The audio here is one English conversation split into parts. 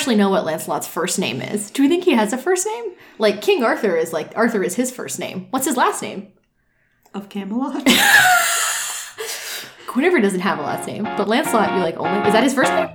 actually know what Lancelot's first name is. Do we think he has a first name? Like King Arthur is like Arthur is his first name. What's his last name? Of Camelot. Guinevere doesn't have a last name, but Lancelot, you're like only is that his first name?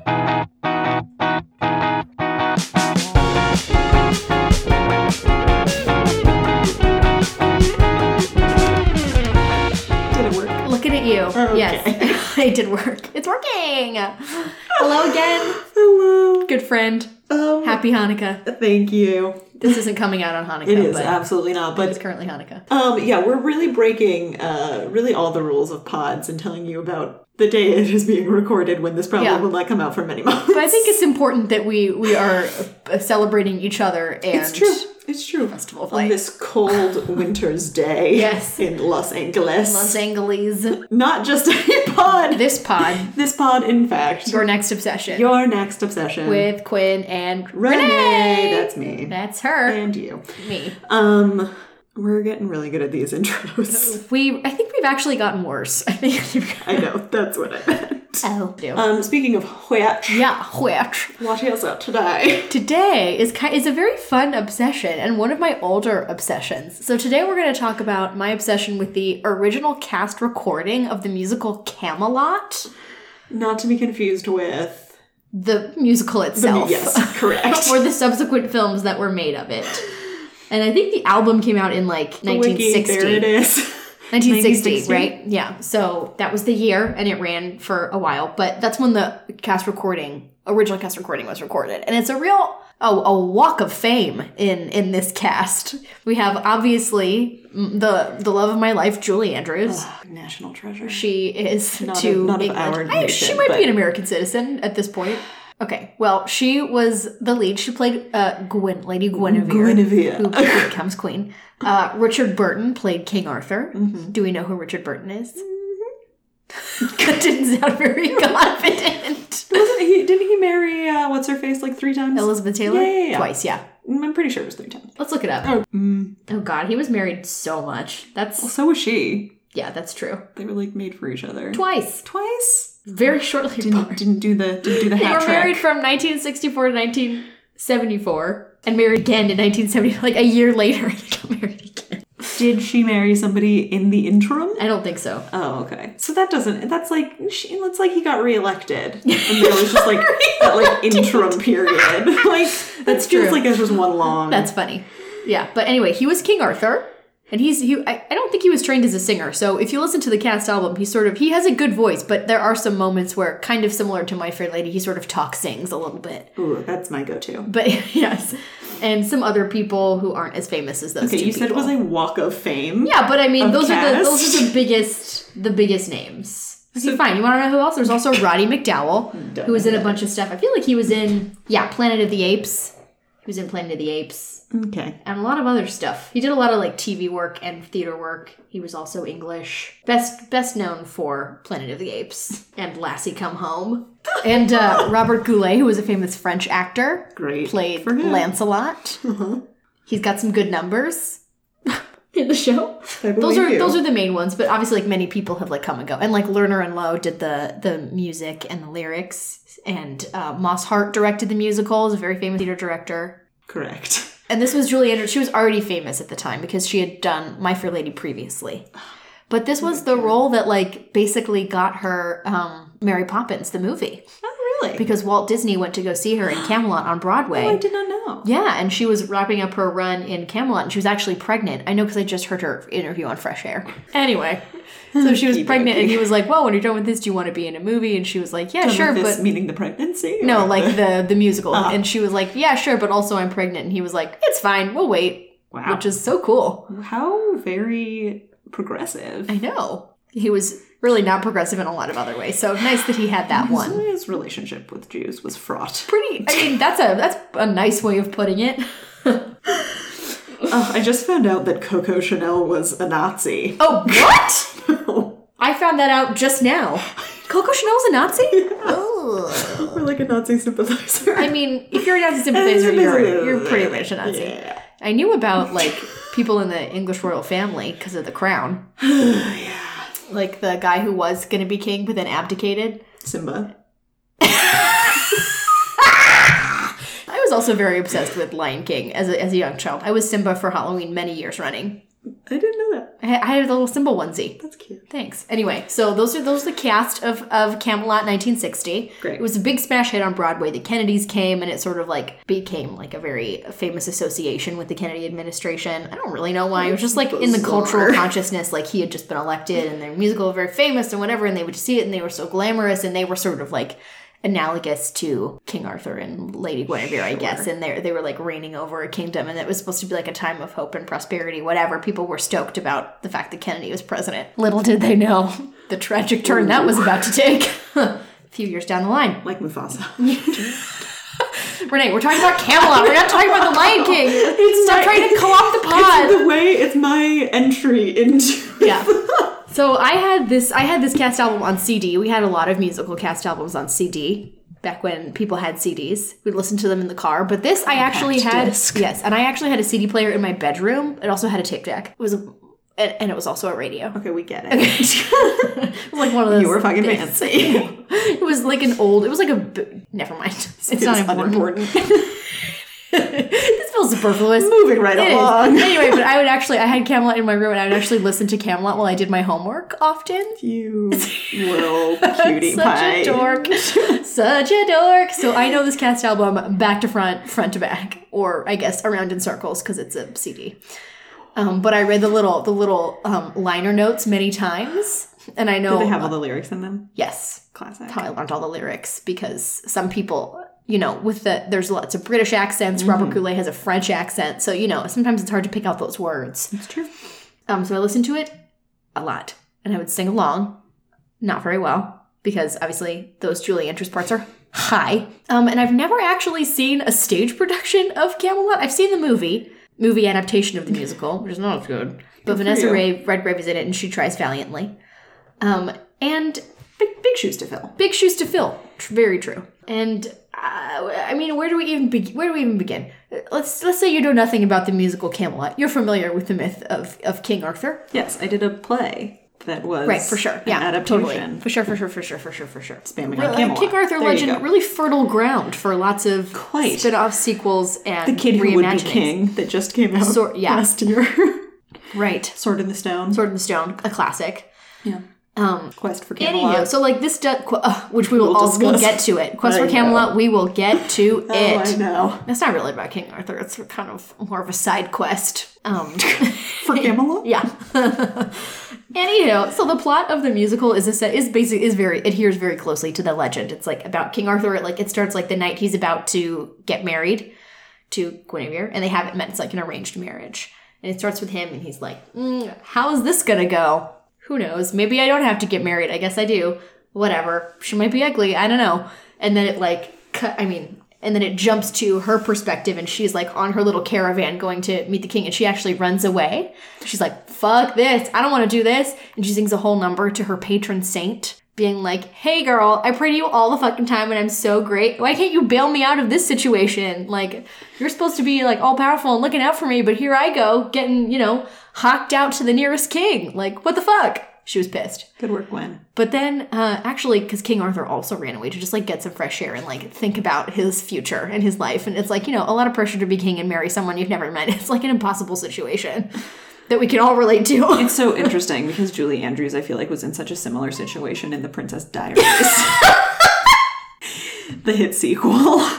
It did work. It's working. Hello again, Hello. good friend. Um, Happy Hanukkah. Thank you. This isn't coming out on Hanukkah, It is but absolutely not. But it's currently Hanukkah. um, yeah, we're really breaking uh, really all the rules of pods and telling you about the day it is being recorded when this probably Yeah. will not come out for many months. But I think it's important that we we are celebrating each other and it's true. It's true. Festival of On this cold winter's day. Yes. In Los Angeles. Los Angeles. not just a pod. This pod, This pod, in fact. your next obsession Your next obsession. with Quinn and Renee. Renee. That's me. That's her. and you. Me. Um, we're getting really good at these intros. We. I think we've actually gotten worse. I think. I know, that's what I meant. oh. Um, speaking of which, yeah. Which. what is it today? Today is ki- is a very fun obsession and one of my older obsessions. So today we're going to talk about my obsession with the original cast recording of the musical Camelot, Not to be confused with. the musical itself, Yes, correct. or the subsequent films that were made of it. And I think the album came out in like The wiki, 1960. there it is. 1960, 1960? right? Yeah. So that was the year and it ran for a while, but that's when the cast recording, original cast recording was recorded. And it's a real oh, a walk of fame in in this cast. We have obviously the the love of my life, Julie Andrews. National treasure. She is Not to of- not of our I- she might be an American citizen at this point. Okay, well, she was the lead. She played uh, Gwen, Lady Guinevere, Guinevere. who becomes queen. Uh, Richard Burton played King Arthur. Do we know who Richard Burton is? that didn't sound very confident. Wasn't he? Didn't he marry uh, what's her face like three times? Elizabeth Taylor? Yeah, yeah, yeah. Twice, yeah. Mm, I'm pretty sure it was three times. Let's look it up. Oh, mm, Oh god, he was married so much. That's so was she. yeah, that's true. They were like made for each other. Twice. Twice. Very shortly Didn't, apart. didn't do the didn't do the They hat were trick. married from 1964 to 1974 and married again in 1970. Like a year later, they got married again. Did she marry somebody in the interim? I don't think so. Oh, okay. So that doesn't. That's like. She, it's like he got reelected, and there was just like that like interim period. Like that That's feels true. like it was one long. That's funny. Yeah, but anyway, he was King Arthur. And he's he I, I don't think he was trained as a singer. So if you listen to the cast album, he sort of he has a good voice, but there are some moments where kind of similar to My Fair Lady, he sort of talk sings a little bit. Ooh, that's my go-to. But yes. And some other people who aren't as famous as those Okay, you said it was a walk of fame. Yeah, but I mean, those are the those are the biggest the biggest names. Okay, fine. You want to know who else? There's also Roddy McDowall, who was in a bunch of stuff. I feel like he was in yeah, Planet of the Apes. He was in Planet of the Apes Okay. and a lot of other stuff. He did a lot of like TV work and theater work. He was also English. Best best known for Planet of the Apes and Lassie Come Home. And uh, Robert Goulet, who was a famous French actor, Great. played for him. Lancelot. He's got some good numbers in the show. Those are you. those are the main ones, but obviously like many people have like come and go. And like Lerner and Loewe did the the music and the lyrics, and uh, Moss Hart directed the musical. Is a very famous theater director. correct. And this was Julie Andrews. She was already famous at the time because she had done My Fair Lady previously. But this was the role that like basically got her um, Mary Poppins the movie Oh, really? because Walt Disney went to go see her in Camelot on Broadway. Oh, I did not know. Yeah, and she was wrapping up her run in Camelot, and she was actually pregnant. I know because I just heard her interview on Fresh Air. Anyway, so she was pregnant, and he was like, "Well, when you're done with this, do you want to be in a movie?" And she was like, "Yeah, Done sure, but meaning the pregnancy. no, like the- the the musical." Ah. And she was like, "Yeah, sure, but also I'm pregnant." And he was like, "It's fine, we'll wait," Wow. which is so cool. how very progressive. I know he was really not progressive in a lot of other ways, so nice that he had that one. His relationship with Jews was fraught. Pretty. I mean, that's a that's a nice way of putting it. Uh, I just found out that Coco Chanel was a Nazi. Oh, what? I found that out just now. Coco Chanel's a Nazi? Oh. Or like a Nazi sympathizer. I mean, if you're a Nazi sympathizer, you're, you're pretty much a Nazi. Yeah. I knew about, like, people in the English royal family because of the crown. yeah. Like the guy who was going to be king but then abdicated. Simba. I was also very obsessed with Lion King as a, as a young child. I was Simba for Halloween many years running. I didn't know that. I, I had a little Simba onesie. That's cute. Thanks. Anyway, so those are those are the cast of, of Camelot 1960. Great. It was a big smash hit on Broadway. The Kennedys came and it sort of like became like a very famous association with the Kennedy administration. I don't really know why. It was just like in the cultural consciousness, like he had just been elected and their musical was very famous and whatever, and they would see it and they were so glamorous and they were sort of like analogous to King Arthur and Lady Guinevere, I guess. And they they were like reigning over a kingdom, and it was supposed to be like a time of hope and prosperity, whatever. People were stoked about the fact that Kennedy was president. Little did they know the tragic turn that was about to take. a few years down the line. Like Mufasa. Renee, we're talking about Camelot. We're not talking about the Lion King. Stop my- trying to co-opt the It's pod. the way. It's my entry into. yeah. So I had this I had this cast album on CD. We had a lot of musical cast albums on CD back when people had CDs. We'd listen to them in the car. But this I actually had disc. yes, and I actually had a CD player in my bedroom. It also had a tape deck. It was a and, it was also a radio. Okay, we get it. it was like one of those. You were fucking things. fancy. It was like an old. It was like a. Never mind. It's, It's not important. unimportant. feels superfluous. Moving right It is. along. Anyway, but I would actually, I had Camelot in my room and I would actually listen to Camelot while I did my homework often. You little cutie Such pie. a dork. Such a dork. So I know this cast album back to front, front to back, or I guess around in circles because it's a CD. Um, but I read the little the little um, liner notes many times, and I know Do they have all the lyrics in them? yes, Classic. how I learned all the lyrics because some people, you know, with the there's lots of British accents. Robert Goulet has a French accent, so you know sometimes it's hard to pick out those words. It's true. Um, so I listened to it a lot, and I would sing along, not very well because obviously those Julie Andrews parts are high. Um, and I've never actually seen a stage production of Camelot. I've seen the movie, movie adaptation of the musical, which is not as good. But Vanessa. Ray Redgrave is in it, and she tries valiantly. Um, and Big, big shoes to fill. big shoes to fill. Very true. And uh, I mean, where do we even be- where do we even begin? Let's let's say you know nothing about the musical Camelot. You're familiar with the myth of of King Arthur. Yes, I did a play that was Right, for sure. an Yeah, adaptation. totally. For sure, for sure, for sure, for sure, for sure. Spamming Well, on Camelot. King Arthur There legend, really fertile ground for lots of Quite. spin-off sequels and The Kid Who Would Be. King that just came out Sor- yeah. last year. Right. Sword in the Stone. Sword in the Stone, a classic. Yeah. Um, Quest for Anywho, Camelot. so like this, does, qu- uh, which we will, We'll all we'll get to it. Quest I for know. Camelot, we will get to Oh, it. I know. That's not really about King Arthur. It's kind of more of a side quest. Um, For Camelot? yeah. Anyhow, so the plot of the musical is a set is basic is very adheres very closely to the legend. It's like about King Arthur. Like it starts like the night he's about to get married to Guinevere, and they haven't met. It's like an arranged marriage, and it starts with him, and he's like, mm, "How is this gonna go? Who knows? Maybe I don't have to get married. I guess I do. Whatever. She might be ugly. I don't know." And then it like cut. I mean. And then it jumps to her perspective, and she's like on her little caravan going to meet the king, and she actually runs away. She's like, fuck this, I don't want to do this. And she sings a whole number to her patron saint, being like, hey girl, I pray to you all the fucking time, and I'm so great. Why can't you bail me out of this situation? Like, you're supposed to be like all powerful and looking out for me, but here I go, getting, you know, hawked out to the nearest king. Like, what the fuck? She was pissed. Good work, Gwen. But then, uh, actually, because King Arthur also ran away to just like get some fresh air and like think about his future and his life. And it's like, you know, a lot of pressure to be king and marry someone you've never met. It's like an impossible situation that we can all relate to. It's so interesting because Julie Andrews, I feel like, was in such a similar situation in The Princess Diaries. the hit sequel.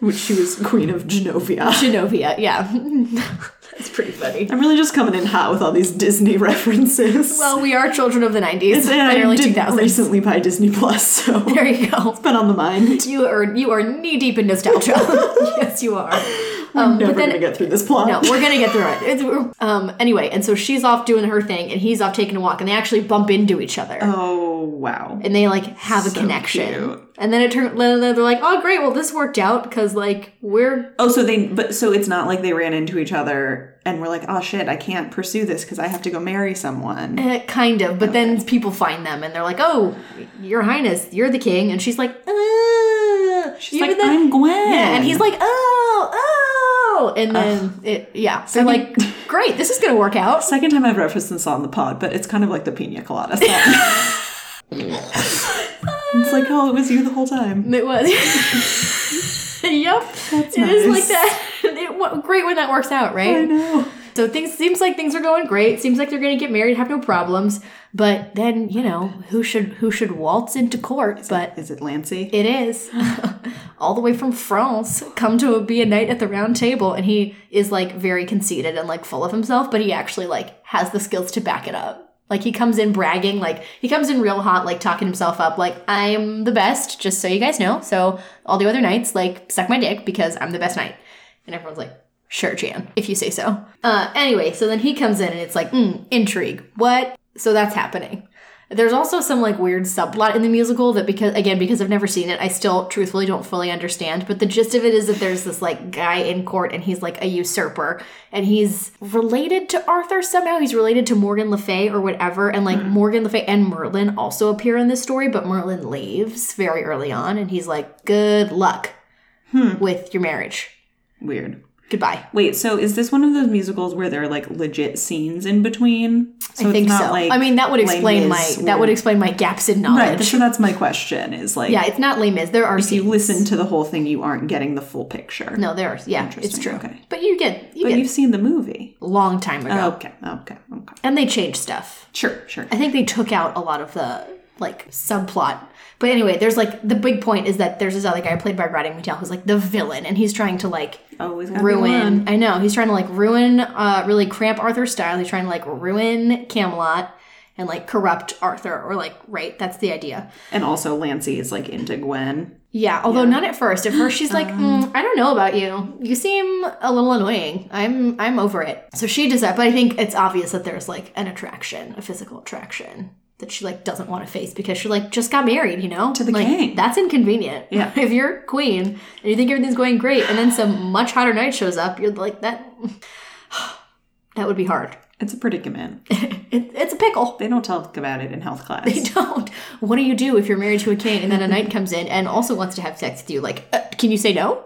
Which she was Queen of Genovia. Genovia, yeah. That's pretty funny. I'm really just coming in hot with all these Disney references. Well, we are children of the 90s and and early did 2000s. recently buy Disney Plus, so There you go. It's been on the mind. You are you are knee deep in nostalgia. yes, you are. Um, Never then gonna get through this plot. No, we're gonna get through it. It's, um, anyway, and so she's off doing her thing, and he's off taking a walk, and they actually bump into each other, Oh wow. and they like have a connection. cute. And then it turned. Then they're like, "Oh, great! Well, this worked out because like we're Oh, so they, but so it's not like they ran into each other and we're like, oh shit, I can't pursue this because I have to go marry someone. eh, kind of." But then people find them, and they're like, "Oh, Your Highness, you're the king," and she's like, "Uh, She's like, the- I'm Gwen. Yeah, and he's like, "Oh, oh," and then it, yeah, they're like, "Great, this is gonna work out." Second time I've referenced this on the pod, but it's kind of like the pina colada song. it's like, oh, it was you the whole time. It was. Yep. It is like Nice. that. It, wa- great when that works out, right? I know. So things seems like things are going great. Seems like they're going to get married, have no problems. But then you know who should who should waltz into court? But Is it Lancey? it is all the way from France, come to be a knight at the round table, and he is like very conceited and like full of himself, but he actually like has the skills to back it up. Like he comes in bragging, like he comes in real hot, like talking himself up, like I'm the best, just so you guys know. So all the other knights like suck my dick because I'm the best knight, and everyone's like. Sure, Jan, if you say so. Uh, anyway, so then he comes in and it's like, mm, intrigue. What? So that's happening. There's also some like weird subplot in the musical that because again because I've never seen it, I still truthfully don't fully understand. But the gist of it is that there's this like guy in court and he's like a usurper and he's related to Arthur somehow. He's related to Morgan Le Fay or whatever. And like Morgan Le Fay and Merlin also appear in this story, but Merlin leaves very early on and he's like, "Good luck with your marriage. Weird. Goodbye." Wait, so is this one of those musicals where there are like legit scenes in between? So I think it's not so. like I mean, that would explain my Mis that would explain my gaps in knowledge. right. So that's my question. Is like yeah, it's not Les Mis. There are if you scenes. listen to the whole thing, you aren't getting the full picture. No, there are. Yeah, it's true. okay. But you get you but get you've seen the movie. a long time ago, Okay. Okay. Okay. and they changed stuff. Sure. Sure. I think they took out a lot of the like subplot. But anyway, there's like the big point is that there's this other guy played by Roddy McDowall who's like the villain, and he's trying to like Always ruin. I know he's trying to like ruin, uh, really cramp Arthur's style. He's trying to like ruin Camelot and like corrupt Arthur, or like right. That's the idea. And also, Lancey is like into Gwen. Yeah, although not at first. At first, she's like, Um. "Mm, "I don't know about you. You seem a little annoying. I'm, I'm over it." So she does that, but I think it's obvious that there's like an attraction, a physical attraction that she like doesn't want to face because she like just got married, you know, To the like, king. That's inconvenient. Yeah. if you're queen and you think everything's going great, and then some much hotter knight shows up, you're like that. that would be hard. It's a predicament. It, it's a pickle. They don't talk about it in health class. They don't. What do you do if you're married to a king and then a knight comes in and also wants to have sex with you? Like, uh, can you say no?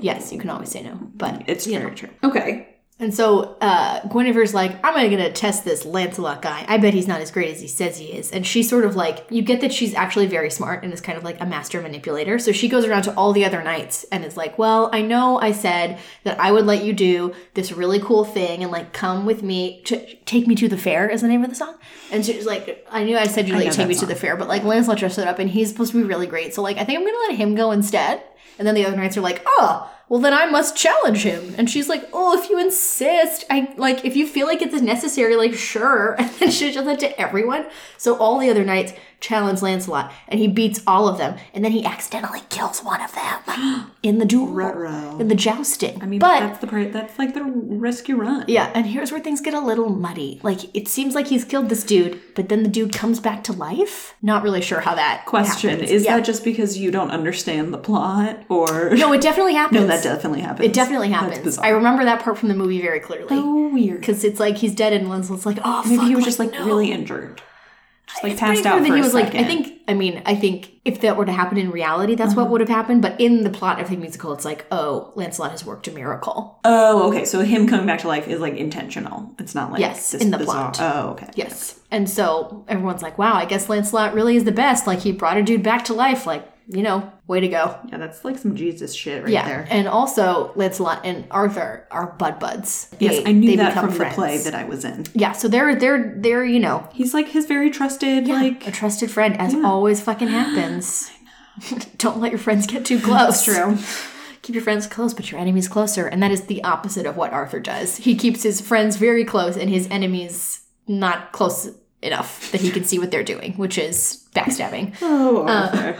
Yes, you can always say no. But It's very know. true. Okay. And so uh, Guinevere's like, I'm gonna gonna test this Lancelot guy. I bet he's not as great as he says he is. And she's sort of like, you get that she's actually very smart and is kind of like a master manipulator. So she goes around to all the other knights and is like, Well, I know I said that I would let you do this really cool thing and like come with me to take me to the fair is the name of the song. And she's like, I knew I said you'd like take me to the fair, but like Lancelot dressed it up and he's supposed to be really great. So like I think I'm gonna let him go instead. And then the other knights are like, oh, well then I must challenge him. And she's like, oh, if you insist, I like if you feel like it's necessary, like sure. And then she does that to everyone. So all the other knights challenge Lancelot, and he beats all of them, and then he accidentally kills one of them in the duel, Ruh-roh. in the jousting. I mean, but that's the part. That's like the rescue run. yeah, and here's where things get a little muddy. Like it seems like he's killed this dude, but then the dude comes back to life. Not really sure how that Question: happens. Is Yeah. that just because you don't understand the plot, or no? It definitely happens. No, that definitely happens. It definitely happens. I remember that part from the movie very clearly. so weird. Because it's like he's dead and Lancelot's like, oh, Maybe fuck, he was just like no. really injured, like passed out for he was like, I think, I mean, I think if that were to happen in reality, that's Uh-huh. what would have happened. But in the plot of the musical, it's like, oh, Lancelot has worked a miracle. Oh, okay. So him coming back to life is like intentional. It's not like Yes, this in the bizarre- plot. Oh, okay. Yes. And so everyone's like, wow, I guess Lancelot really is the best. Like he brought a dude back to life. Like, you know, way to go. Yeah, that's like some Jesus shit right yeah. there. And also, Lancelot and Arthur are bud buds. Yes, I knew they that from friends. the play that I was in. Yeah, so they're they're they're you know He's like his very trusted, like a trusted friend, as always fucking happens. Don't let your friends get too close. true. Keep your friends close, but your enemies closer. And that is the opposite of what Arthur does. He keeps his friends very close and his enemies not close enough that he can see what they're doing, which is backstabbing. Oh, Arthur.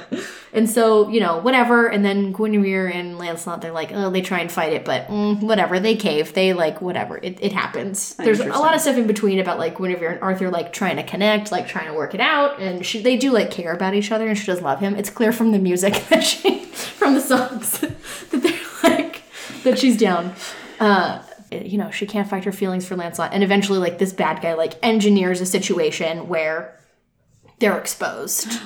And so, you know, whatever. And then Guinevere and Lancelot, they're like, oh, they try and fight it, but mm, whatever. They cave. They like, whatever. It, it happens. There's a lot of stuff in between about like Guinevere and Arthur like trying to connect, like trying to work it out. And she, they do like care about each other and she does love him. It's clear from the music that she, from the songs, that they're like, that she's down. Uh, you know, she can't fight her feelings for Lancelot. And eventually, like, this bad guy, like, engineers a situation where they're exposed.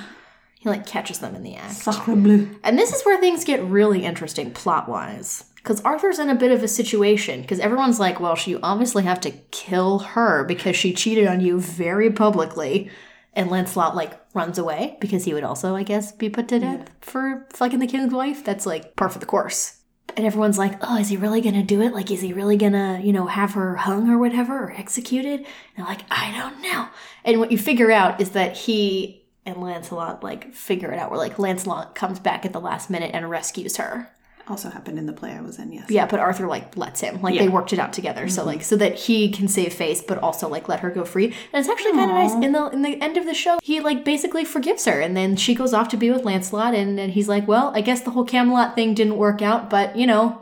He like catches them in the act. Sacre bleu. And this is where things get really interesting plot wise. Because Arthur's in a bit of a situation. Because everyone's like, well, you obviously have to kill her because she cheated on you very publicly. And Lancelot like runs away because he would also, I guess, be put to death for fucking the king's wife. That's like par for the course. And everyone's like, "Oh, is he really gonna do it? Like, is he really gonna, you know, have her hung or whatever or executed?" And they're like, "I don't know." And what you figure out is that he and Lancelot like figure it out. Where like Lancelot comes back at the last minute and rescues her. Also happened in the play I was in, yes. Yeah, but Arthur like lets him. Like Yeah. they worked it out together. So mm-hmm. like so that he can save face, but also like let her go free. And it's actually kind of nice. In the in the end of the show, he like basically forgives her, and then she goes off to be with Lancelot, and then he's like, well, I guess the whole Camelot thing didn't work out, but you know,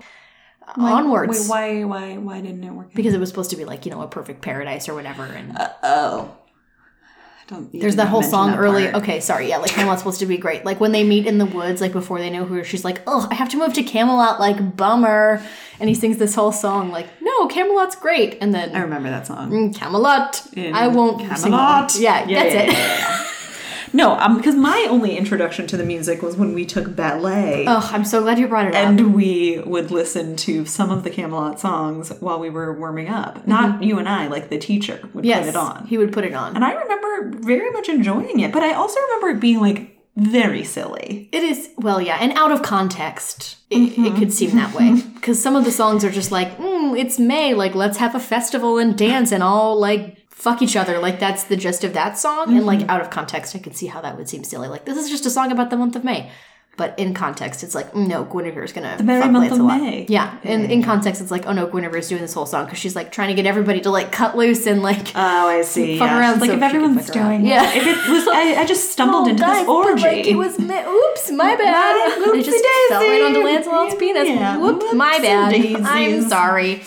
onwards. Wait, why, why, why didn't it work? because it was supposed to be like you know a perfect paradise or whatever, and oh, I don't. There's that whole song that early. part. Okay, sorry. Yeah, like Camelot's supposed to be great. Like when they meet in the woods, like before they know who she's like, oh, I have to move to Camelot, like bummer. And he sings this whole song, like, no, Camelot's great. And then I remember that song. "Mm, Camelot, In I won't Camelot. along." Yeah, Yeah, that's yeah, it. yeah, No, um, because my only introduction to the music was when we took ballet. Oh, I'm so glad you brought it up. And we would listen to some of the Camelot songs while we were warming up. Not you and I, like the teacher would Mm-hmm. yes, put it on. he would put it on. And I remember very much enjoying it, but I also remember it being like very silly. It is well, yeah, and out of context, it, Mm-hmm. it could seem that way because some of the songs are just like, mm, "It's May, like let's have a festival and dance and all like fuck each other." Like that's the gist of that song, and Mm-hmm. like out of context, I could see how that would seem silly. Like this is just a song about the month of May, but in context, it's like, no, Guinevere's gonna the very month of May. Yeah, and in context, it's like, oh no, Guinevere's doing this whole song because she's like trying to get everybody to like cut loose and like. Oh, I see. Fuck yeah. around like so if everyone's doing Yeah. If it was, I, I just stumbled Oh, into guys, this orgy. Like, it was me. Oops, my bad. My- I just oopsie fell right onto. Lancelot's penis. Yeah, Whoops, my bad. I'm sorry.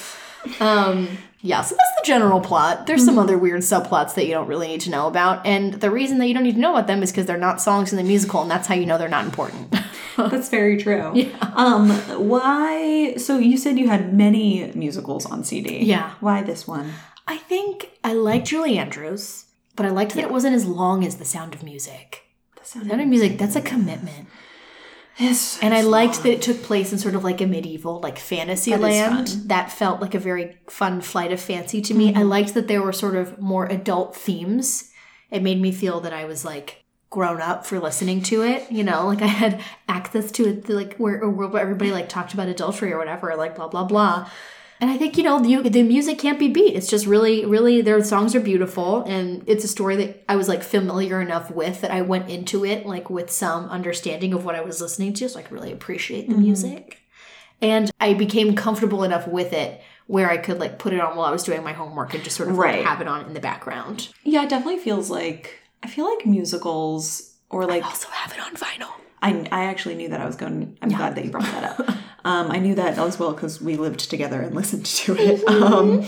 Um, yeah, so that's the general plot. There's Mm-hmm. some other weird subplots that you don't really need to know about, and the reason that you don't need to know about them is because they're not songs in the musical, and that's how you know they're not important. That's very true. Um, why? So you said you had many musicals on CD. Yeah. Why this one? I think I liked Julie Andrews, but I liked that it wasn't as long as The Sound of Music. The sound Sound of Music, that's a commitment. Yes. And I liked that it took place in sort of like a medieval, like fantasy That land. That felt like a very fun flight of fancy to me. I liked that there were sort of more adult themes. It made me feel that I was like grown up for listening to it. You know, like I had access to it, like where a world where everybody like talked about adultery or whatever, like blah blah blah. And I think you know the, the music can't be beat. It's just really, really their songs are beautiful, and it's a story that I was like familiar enough with that I went into it like with some understanding of what I was listening to, so I could really appreciate the mm-hmm. music. And I became comfortable enough with it where I could like put it on while I was doing my homework and just sort of Right. like have it on in the background. Yeah, it definitely feels like I feel like musicals or like I Also have it on vinyl. I, I actually knew that I was going. I'm glad that you brought that up. Um, I knew that as well because we lived together and listened to it. Um,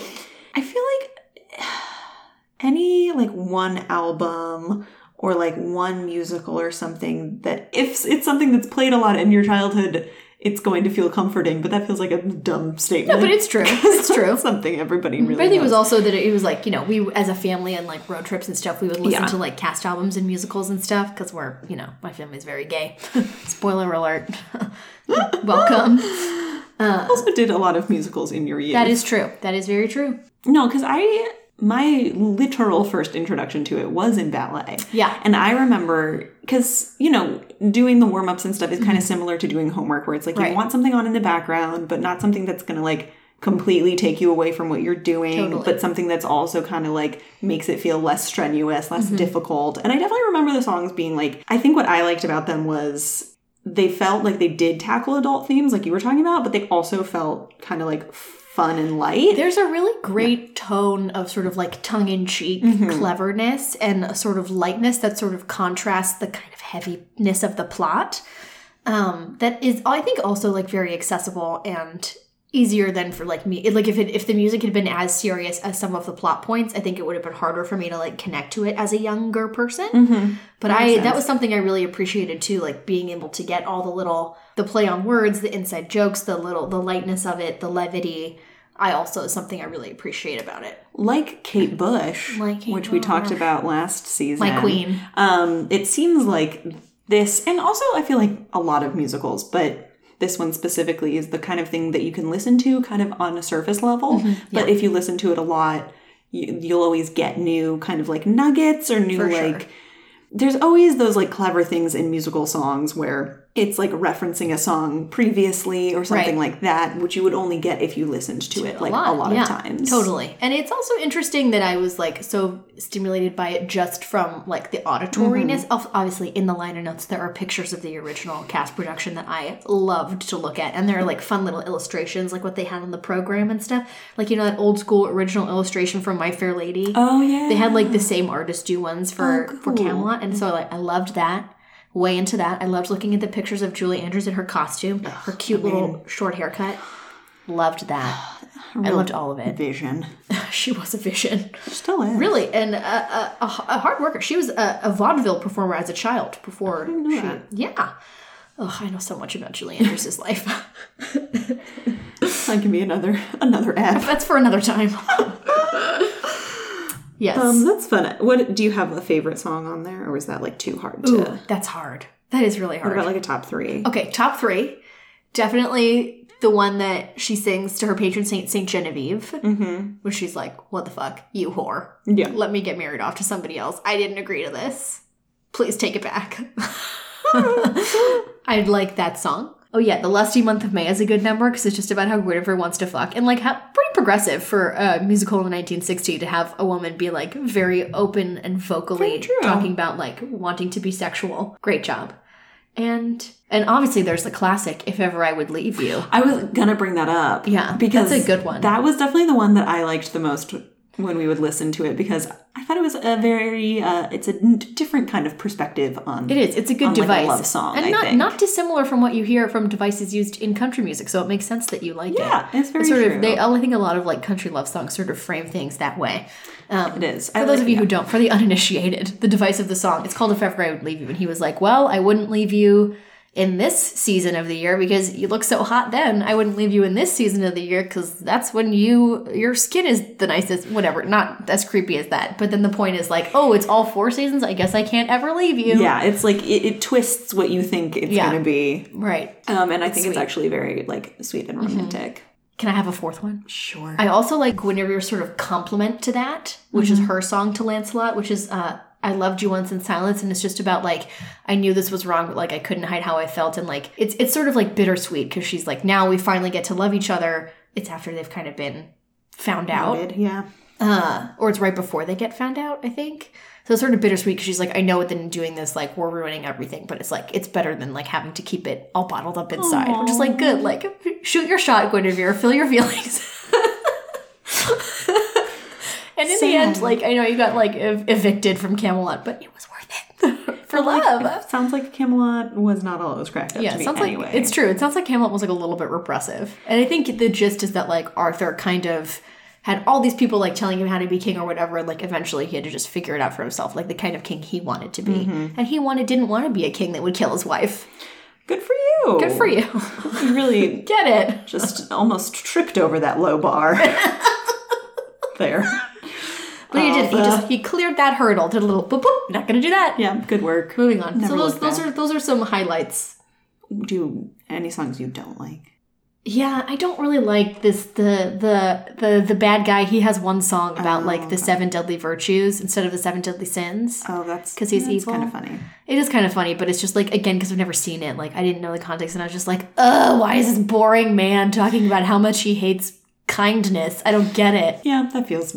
I feel like any like one album or like one musical or something that if it's something that's played a lot in your childhood, it's going to feel comforting. But that feels like a dumb statement. No, but it's true. It's true. something everybody really. But I think it was also that it was like, you know, we as a family and like road trips and stuff, we would listen Yeah. to like cast albums and musicals and stuff because we're, you know, my family's very gay. Spoiler alert. Welcome. also did a lot of musicals in your youth. That is true. That is very true. No, because I my literal first introduction to it was in ballet. Yeah. And I remember because, you know, doing the warm ups and stuff is kind of similar to doing homework where it's like Mm-hmm. Right. you want something on in the background, but not something that's gonna like completely take you away from what you're doing, Totally. but something that's also kind of like makes it feel less strenuous, less Mm-hmm. difficult. And I definitely remember the songs being like I think what I liked about them was they felt like they did tackle adult themes like you were talking about, but they also felt kind of like fun and light. There's a really great tone of sort of like tongue in cheek Mm-hmm. cleverness and a sort of lightness that sort of contrasts the kind of heaviness of the plot. Um, that is, I think, also like very accessible and easier than for like me. Like if it if the music had been as serious as some of the plot points, I think it would have been harder for me to like connect to it as a younger person. Mm-hmm. But I that was something I really appreciated too, like being able to get all the little the play on words, the inside jokes, the little the lightness of it, the levity. I also is something I really appreciate about it. like Kate Bush, Like Kate which we talked about last season. My queen. Um, it seems like this, and also I feel like a lot of musicals, but this one specifically is the kind of thing that you can listen to kind of on a surface level. Mm-hmm. But if you listen to it a lot, you, you'll always get new kind of like nuggets or new For sure. like. There's always those like clever things in musical songs where it's like referencing a song previously or something Right. like that, which you would only get if you listened to it like a lot, yeah, of times. Totally. And it's also interesting that I was like so stimulated by it just from like the auditoriness. Mm-hmm. Obviously, in the liner notes, there are pictures of the original cast production that I loved to look at. And there are like fun little illustrations, like what they had on the program and stuff. Like, you know, that old school original illustration from My Fair Lady. Oh yeah. They had like the same artist do ones for Oh, for cool. Camelot, and so like I loved that. Way into that. I loved looking at the pictures of Julie Andrews in her costume, her cute little short haircut. Loved that. I loved all of it. vision. She was a vision, Still is. really, and a, a, a, a hard worker. She was a, a vaudeville performer as a child before she. that. Yeah. Oh, I know so much about Julie Andrews' life. That can be another another ad. That's for another time. Yes. Um, that's fun. What do you have a favorite song on there, or is that like too hard to? Ooh, that's hard. That is really hard. What about like a top three? Okay, top three. Definitely the one that she sings to her patron saint, Saint Genevieve, Mm-hmm. where she's like, "What the fuck, you whore? Yeah. Let me get married off to somebody else. I didn't agree to this. Please take it back." I'd like that song. Oh yeah, the lusty month of May is a good number because it's just about how Guinevere wants to fuck and like how pretty progressive for a musical in the 1960s to have a woman be like very open and vocally talking about like wanting to be sexual. Great job. And and obviously there's the classic "If Ever I Would Leave You." I was gonna bring that up. Yeah, because that's a good one. That was definitely the one that I liked the most when we would listen to it because I thought it was a very uh, it's a different kind of perspective on It is. It's a good on, like, a device. love song, and I not think. not dissimilar from what you hear from devices used in country music. So it makes sense that you like Yeah, it. Yeah it's very sort true. of. They, I think a lot of like country love songs sort of frame things that way. Um, it is. For those of you who don't, for the uninitiated, the device of the song, it's called If Ever I Would Leave You. And he was like, Well, I wouldn't leave you in this season of the year because you look so hot then. I wouldn't leave you in this season of the year because that's when you, your skin is the nicest, whatever. Not as creepy as that. But then the point is like, Oh, it's all four seasons. I guess I can't ever leave you. yeah, it's like it, it twists what you think it's Yeah. gonna be, Right. um, and I think it's actually very like sweet and romantic. Can I have a fourth one? Sure. I also like Guinevere's sort of compliment to that, which is her song to Lancelot, which is uh I loved you once in silence, and it's just about like I knew this was wrong, but like I couldn't hide how I felt, and like it's it's sort of like bittersweet because she's like now we finally get to love each other. It's after they've kind of been found out, Noted, Yeah. uh, or it's right before they get found out, I think. So it's sort of bittersweet because she's like, I know it then doing this, like, we're ruining everything, but it's like, it's better than like having to keep it all bottled up inside. Which is like, good, like, shoot your shot, Guinevere, feel your feelings. and in the end, like, I know you got like ev- evicted from Camelot, but it was worth it for love. Sounds like Camelot was not all it was cracked up Yeah, to be sounds anyway. like it's true. It sounds like Camelot was like a little bit repressive, and I think the gist is that like Arthur kind of had all these people like telling him how to be king or whatever, and like eventually he had to just figure it out for himself, like the kind of king he wanted to be, Mm-hmm. and he wanted didn't want to be a king that would kill his wife. Good for you. Good for you, You really get it. just almost tripped over that low bar. there. But he did. He just he cleared that hurdle. Did a little boop boop. Not gonna do that. Yeah, good work. Moving on. Never so those those back. are those are some highlights. Do any songs you don't like? Yeah, I don't really like this. The the the the bad guy. He has one song about oh, like the seven deadly virtues instead of the seven deadly sins. Oh, that's because he's that's evil? kind of funny. It is kind of funny, but it's just like again because I've never seen it. Like I didn't know the context, and I was just like, "Ugh, why is this boring man talking about how much he hates kindness?" I don't get it. Yeah, that feels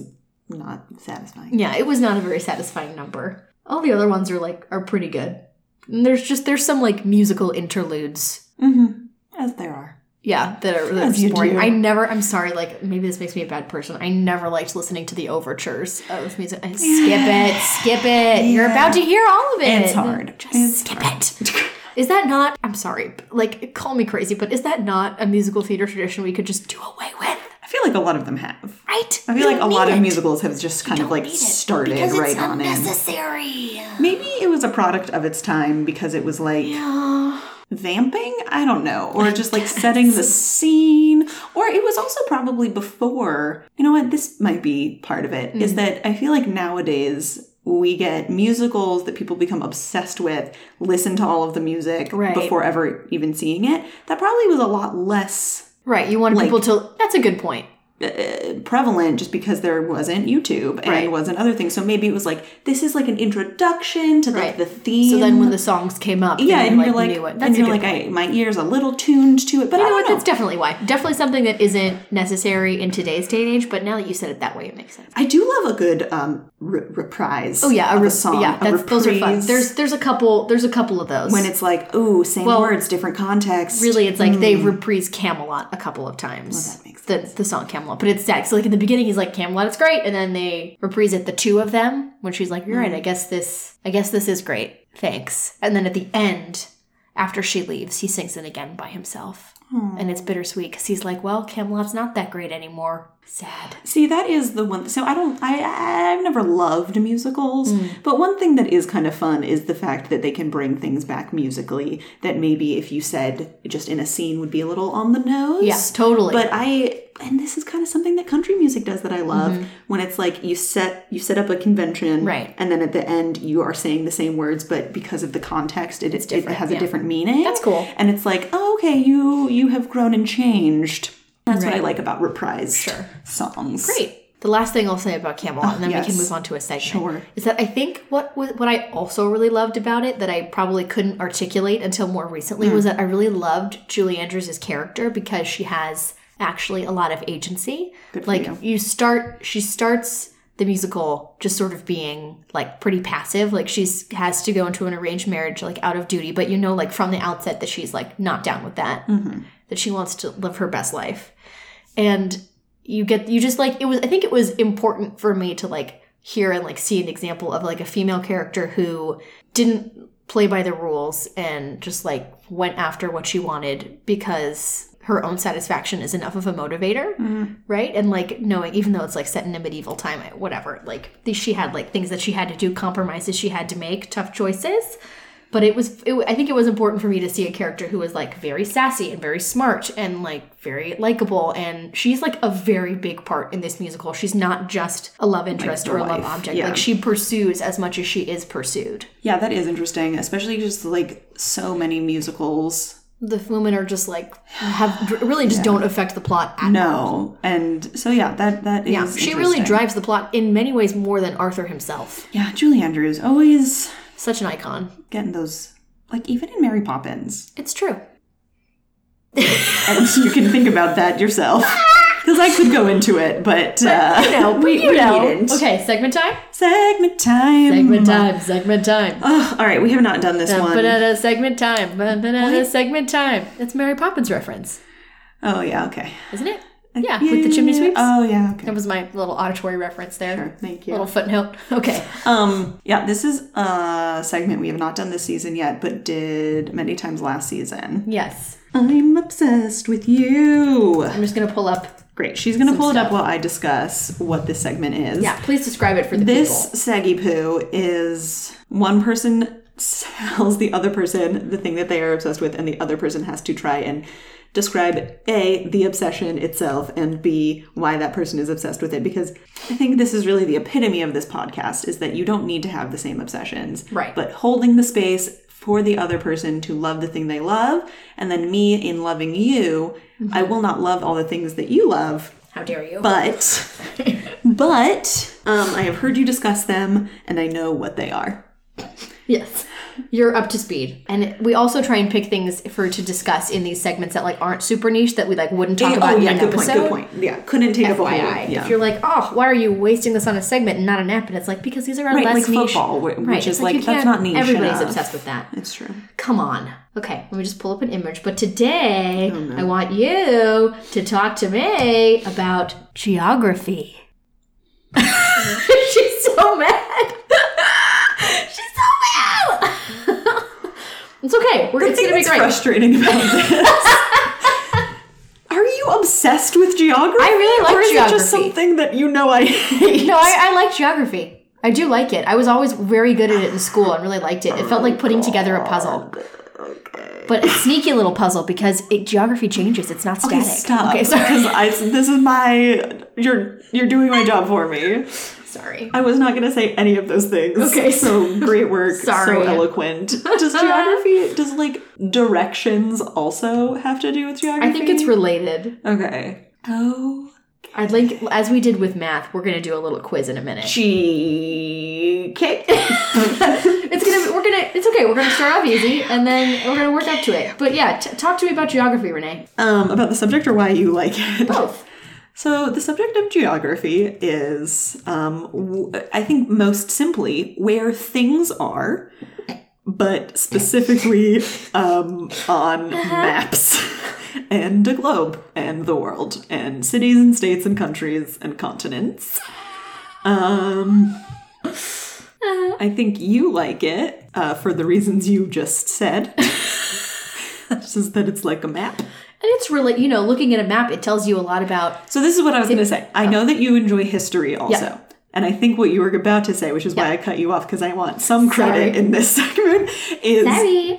not satisfying. Yeah, it was not a very satisfying number. All the other ones are like are pretty good. And there's just there's some like musical interludes. Mm-hmm. As there are. Yeah, that are, that are As you boring. do. I never. I'm sorry. Like maybe this makes me a bad person. I never liked listening to the overtures of music. I skip it. Skip it. You're about to hear all of it. It's hard. Just It's skip it. Is that not? I'm sorry. Like, call me crazy, but is that not a musical theater tradition we could just do away with? I feel like a lot of them have. Right? I feel like a lot of musicals have just kind of like started right on in. unnecessary. Maybe it was a product of its time because it was like Yeah. vamping i don't know or just like setting the scene or it was also probably before you know what this might be part of it is Mm. that i feel like nowadays we get musicals that people become obsessed with listen to all of the music Right. before ever even seeing it that probably was a lot less Right. You want Like- people to. That's a good point. Uh, prevalent just because there wasn't YouTube and Right. wasn't other things. So maybe it was like this is like an introduction to like Right. the theme. So then when the songs came up, yeah, and you, you're like, knew it. and you're like. I, my ear's a little tuned to it, but You I know don't what? know. That's definitely why. Definitely something that isn't necessary in today's day and age. But now that you said it that way, it makes sense. I do love a good um, re- reprise. Oh yeah, of re- a song. Yeah, a that's, those are fun. There's there's a couple there's a couple of those. when it's like, ooh, same Well, words, different context. really it's like they reprise Camelot a couple of times. that makes the the song Camelot, but it's sad. So like in the beginning he's like Camelot, it's great, and then they reprise it the two of them when she's like, you're right. Mm. I guess this I guess this is great. Thanks. And then at the end, after she leaves, he sings it again by himself. And it's bittersweet because he's like, well, Camelot's not that great anymore. Sad. See, that is the one. So I don't. I I've never loved musicals, Mm. but one thing that is kind of fun is the fact that they can bring things back musically that maybe if you said just in a scene would be a little on the nose. Yeah, totally. But I and this is kind of something that country music does that I love when it's like you set you set up a convention Mm-hmm. Right. and then at the end you are saying the same words but because of the context it it, it has yeah. a different meaning. That's cool. And it's like, oh, okay, you you have grown and changed. That's what I like about reprised Sure. songs. Great. The last thing I'll say about Camelot, and then we can move on to a segment, Sure. is that I think what what what I also really loved about it that I probably couldn't articulate until more recently Hmm. was that I really loved Julie Andrews' character because she has actually a lot of agency. Good for like you. start, she starts the musical just sort of being like pretty passive. Like she's has to go into an arranged marriage like out of duty, but you know like from the outset that she's like not down with that. Mm-hmm. That she wants to live her best life. And you get you just like it was i think it was important for me to like hear and like see an example of like a female character who didn't play by the rules and just like went after what she wanted because her own satisfaction is enough of a motivator mm-hmm. right? And like knowing even though it's like set in a medieval time whatever like she had like things that she had to do compromises she had to make tough choices but it was it, i think it was important for me to see a character who was like very sassy and very smart and like very likable and she's like a very big part in this musical she's not just a love interest the or a love object yeah. like she pursues as much as she is pursued Yeah, that is interesting, especially just like so many musicals. the women are just like have really just don't affect the plot at all. No, and so yeah, that that is yeah she really drives the plot in many ways more than arthur himself Yeah, Julie Andrews always such an icon getting those. Like even in Mary Poppins, it's true and you can think about that yourself. Because I could go into it, but, uh, you know we, you we know needn't. okay segment time Segment time. segment time segment time Ugh, all right, we have not done this one. Banana segment time. Banana segment time. That's Mary Poppins reference, Oh yeah, okay. isn't it? Yeah, with the chimney sweeps. Oh yeah, okay. that was my little auditory reference there. Sure, thank you. Little footnote. Okay. Um, yeah, this is a segment we have not done this season yet, but did many times last season. Yes. I'm obsessed with you. I'm just gonna pull up. Great. She's gonna pull it up while I discuss what this segment is. Yeah. Please describe it for the This people. saggy poo is one person tells the other person the thing that they are obsessed with, and the other person has to try and describe A, the obsession itself, and B, why that person is obsessed with it. Because I think this is really the epitome of this podcast is that you don't need to have the same obsessions. Right. But holding the space for the other person to love the thing they love, and then me in loving you, I will not love all the things that you love, How dare you? but but um, I have heard you discuss them and I know what they are. yes. You're up to speed, and we also try and pick things for to discuss in these segments that like aren't super niche that we like wouldn't talk about oh in yeah, an good episode. point. Good point. Yeah, couldn't take up a whole. FYI, Yeah. if you're like, oh, why are you wasting this on a segment and not an app? And it's like because these are Right, less like niche. football, which right, is like, you that's not niche Everybody's enough. obsessed with that. it's true. Come on. Okay, let me just pull up an image. But today, Oh, I want you to talk to me about geography. She's so mad. She's so mad. It's okay. We're, it's thing gonna be great. frustrating about this. Are you obsessed with geography? I really like or is it just something that you know I hate? No, I, I like geography. I do like it. I was always very good at it in school and really liked it. It felt like putting together a puzzle. But a sneaky little puzzle because it, geography changes. It's not static. Okay, stop. Okay, sorry. Because I, this is my. You're you're doing my job for me. Sorry. I was not going to say any of those things. Okay. So great work. Sorry. So eloquent. Does geography, does like directions also have to do with geography? I think it's related. Okay. Oh. I'd like, as we did with math, we're gonna do a little quiz in a minute. Cheesecake. it's gonna, we're gonna, it's okay. We're gonna start off easy, and then we're gonna work up to it. But yeah, t- talk to me about geography, Renee. um, about the subject or why you like it? Both. So, the subject of geography is, um, w- I think most simply, where things are, but specifically um, on maps and a globe and the world and cities and states and countries and continents. Um, I think you like it uh, for the reasons you just said. just that it's like a map. And it's really, you know, looking at a map, it tells you a lot about. So this is what I was going to say. I know that you enjoy history also. Yeah. And I think what you were about to say, which is why I cut you off because I want some credit Sorry. in this segment, is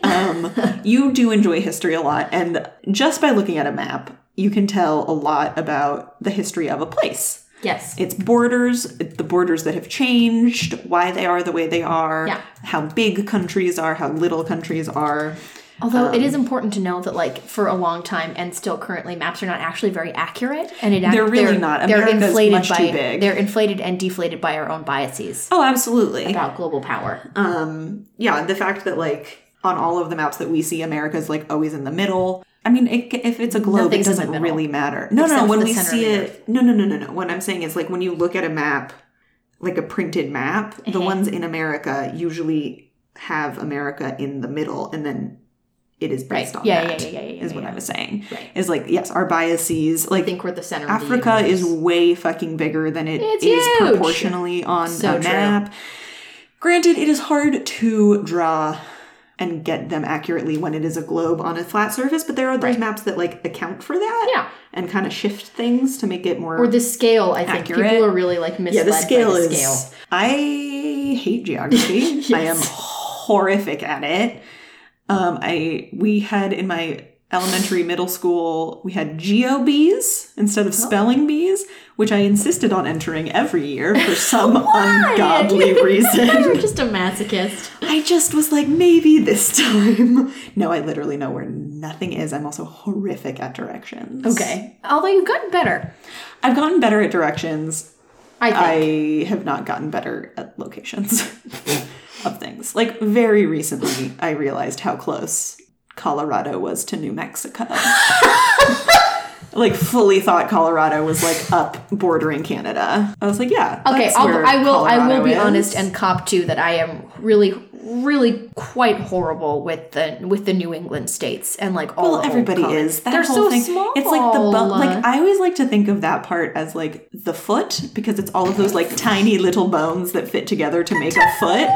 um, you do enjoy history a lot. And just by looking at a map, you can tell a lot about the history of a place. Yes. Its borders, the borders that have changed, why they are the way they are, Yeah. how big countries are, how little countries are. Although it is important to know that, like, for a long time and still currently, maps are not actually very accurate, and it They're really not. They're inflated much by too big. they're inflated and deflated by our own biases Oh, absolutely. about global power. um yeah the fact that like on all of the maps that we see america's like always in the middle i mean it, if it's a globe Nothing's it doesn't really matter no Except no when we see it no no no no no what i'm saying is like when you look at a map like a printed map the Uh-huh. ones in america usually have america in the middle and then it is based Right. on Yeah, that yeah, yeah, yeah, yeah, is what yeah. i was saying Right. is like yes our biases like I think we're the center. Africa of the is way fucking bigger than it It's is huge. proportionally on So a true. map. Granted, it is hard to draw and get them accurately when it is a globe on a flat surface, but there are those maps that like account for that Yeah. and kind of shift things to make it more or the scale. I think Accurate. people are really like misled yeah, the scale by the is scale. I hate geography. I am horrific at it. Um, I we had in my elementary middle school we had geo bees instead of spelling bees, which I insisted on entering every year for some ungodly reason. You're just a masochist. I just was like, maybe this time. No, I literally know where nothing is. I'm also horrific at directions. Okay. Although you've gotten better, I've gotten better at directions. I think. I have not gotten better at locations of things. Like very recently, I realized how close Colorado was to New Mexico. like fully thought Colorado was like up bordering Canada. I was like, yeah. Okay, I'll, I will. I will be is. honest and cop to that. I am really, really quite horrible with the with the New England states and like all. Well, the everybody is. That They're so thing, small. It's like the bu- like I always like to think of that part as like the foot because it's all of those like tiny little bones that fit together to make a foot,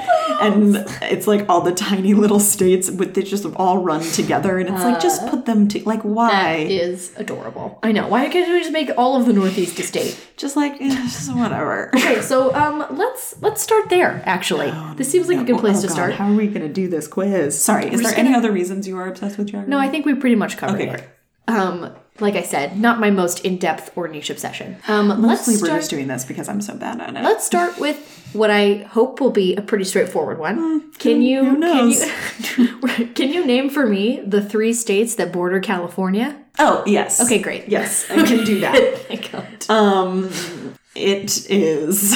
and it's like all the tiny little states with they just all run together, and it's like just put them to like why? is adorable. I know. Why can't we just make all of the Northeast a state? Just like eh, just whatever. Okay, so um, let's let's start there. Actually, this seems like a good place Oh, to God, start. How are we gonna do this quiz? Sorry, is there any gonna- other reasons you are obsessed with geography? No, I think we pretty much covered Okay, it. great. Um, like I said, not my most in depth or niche obsession. Um, let's Mostly we're just doing this because I'm so bad at it. Let's start with what I hope will be a pretty straightforward one. can you who knows? can you can you name for me the three states that border California? oh yes. Okay, great. Yes, I can do that. Thank God. Um, it is.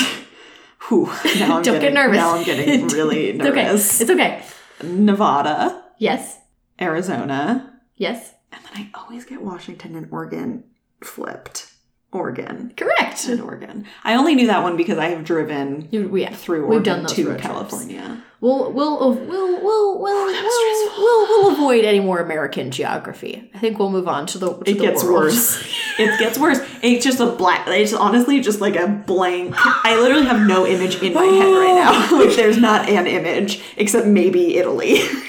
Whew, now I'm Don't getting, get nervous. Now I'm getting really It's okay. It's okay. Nevada, Yes. Arizona, Yes. and then I always get Washington and Oregon flipped. Oregon Correct. In Oregon. I only knew that one because I have driven You, we, yeah, through we've Oregon done those to trips. California. We'll we'll we'll we'll we'll we'll, we'll, we'll, we'll avoid any more American geography. I think we'll move on to the. To It the gets world. worse. it gets worse. It's just a black. It's honestly just like a blank. I literally have no image in my head right now. like there's not an image except maybe Italy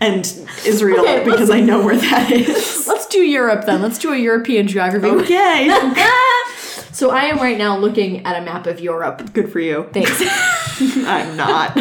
and Israel Okay, because I know where that is. Let's do Europe then. Let's do a European geography. Okay. so I am right now looking at a map of Europe. Good for you. Thanks. I'm not.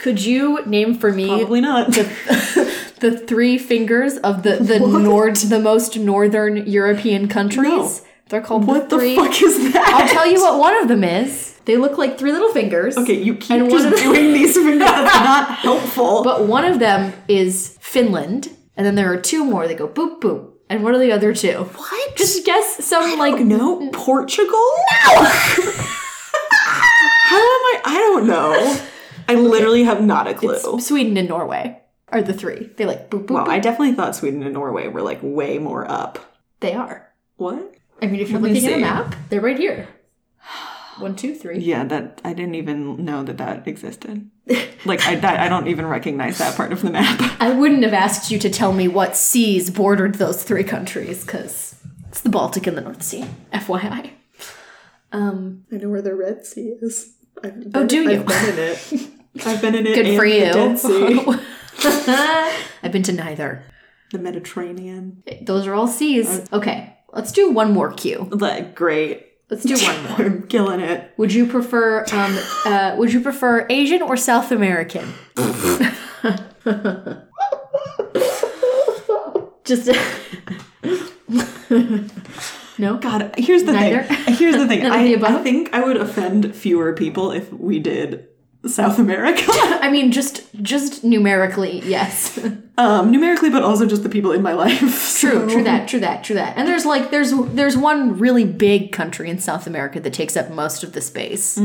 Could you name for me Probably not. the three fingers of the the nord the most northern European countries? No. They're called What the the three. fuck is that? I'll tell you what one of them is. They look like three little fingers. Okay, you keep And one just of the- doing these fingers. That's not helpful. But one of them is Finland, and then there are two more that go boop boop And what are the other two? What? Just guess some like like no Portugal? How am I? I don't know. I literally have not a clue. Sweden and Norway are the three. They like boop boop. Wow, boop. I definitely thought Sweden and Norway were like way more up. They are. What? I mean, if you're Let looking at a map, they're right here. One, two, three. Yeah, that I didn't even know that that existed. like I, that, I don't even recognize that part of the map. I wouldn't have asked you to tell me what seas bordered those three countries because it's the Baltic and the North Sea. FYI. Um, I know where the Red Sea is. I've Oh, do you? I've been in it. I've been in it. good and for the you. Dead Sea. I've been to neither. the Mediterranean. Those are all seas. Okay, let's do one more cue. Like great. Let's do one more. I'm killing it. Would you prefer um uh would you prefer Asian or South American? Just No? God, here's the Neither? thing. Here's the thing. I, the I think I would offend fewer people if we did South America. I mean just just numerically, yes. um, numerically, but also just the people in my life. True, So- true that, true that, true that. And there's like there's there's one really big country in South America that takes up most of the space.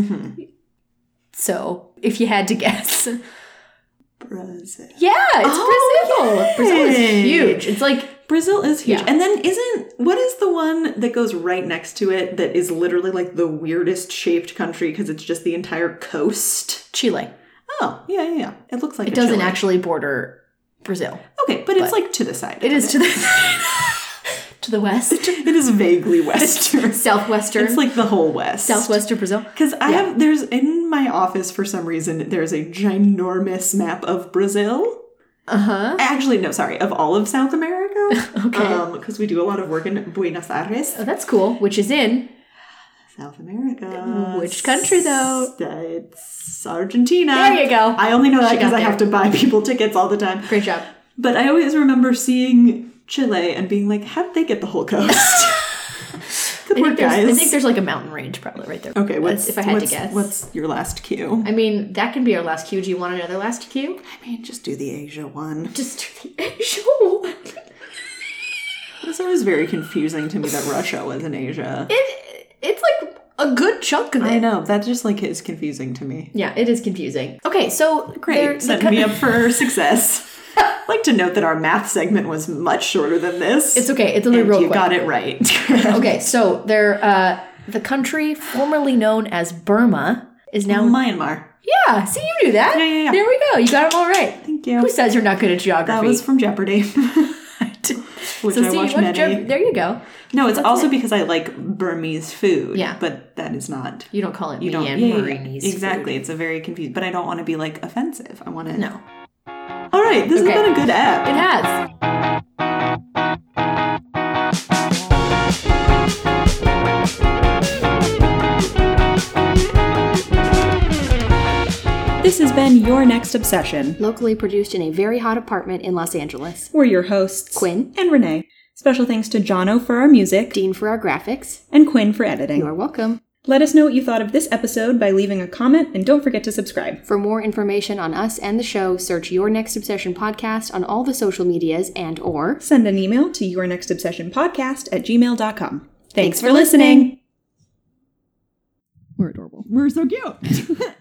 So if you had to guess, Brazil. yeah, it's Brazil. Brazil is Oh, huge. It's like Brazil is huge. Yeah. And then isn't what is the one that goes right next to it that is literally like the weirdest shaped country because it's just the entire coast? Chile. Oh, yeah, yeah, yeah. It looks like It doesn't actually border Brazil. Okay, but it's like to the side. It is to the side. to the west, It is vaguely western. southwestern, it's like the whole west. southwestern Brazil. Because I have there's in my office for some reason there's a ginormous map of Brazil. Uh huh. Actually, no, sorry, of all of South America. Okay. Um, because we do a lot of work in Buenos Aires, Oh, that's cool. Which is in South America. Which country, though? It's Argentina. There you go. I only know that because I have to buy people tickets all the time. great job. But I always remember seeing Chile and being like, how did they get the whole coast? Good I work, there's, I think there's like a mountain range probably right there. okay, what's, if I had to guess. What's your last cue? I mean, that can be our last cue. Do you want another last cue? I mean, just do the Asia one. Just do the Asia It's always very confusing to me that Russia was in Asia. It it's like a good chunk of it. I know that just like is confusing to me. Yeah, it is confusing. Okay, so Great, setting me up for success. I'd like to note that our math segment was much shorter than this. It's okay. It's only real you quick. got it right. Okay, so there, uh, the country formerly known as Burma is now. Myanmar. yeah, see, you knew that. Yeah, yeah, yeah. There we go. You got them all right. Thank you. Who says you're not good at geography? That was from Jeopardy, which so I see, watch many. there you go. no, it's also because I like Burmese food. Yeah. but that is not. You don't call it You don't. Myanmar yeah, yeah, yeah. Exactly. food. It's a very confused. But I don't want to be like offensive. I want to. No, All right, this Okay. has been a good app. it has. This has been Your Next Obsession. Locally produced in a very hot apartment in Los Angeles. We're your hosts, Quinn. and Renee. Special thanks to Jono for our music Dean for our graphics. and Quinn for editing. You're welcome. Let us know what you thought of this episode by leaving a comment and don't forget to subscribe. For more information on us and the show, search Your Next Obsession podcast on all the social medias and or Send an email to your next obsession podcast at gmail.com. Thanks, Thanks for for listening. We're adorable. We're so cute.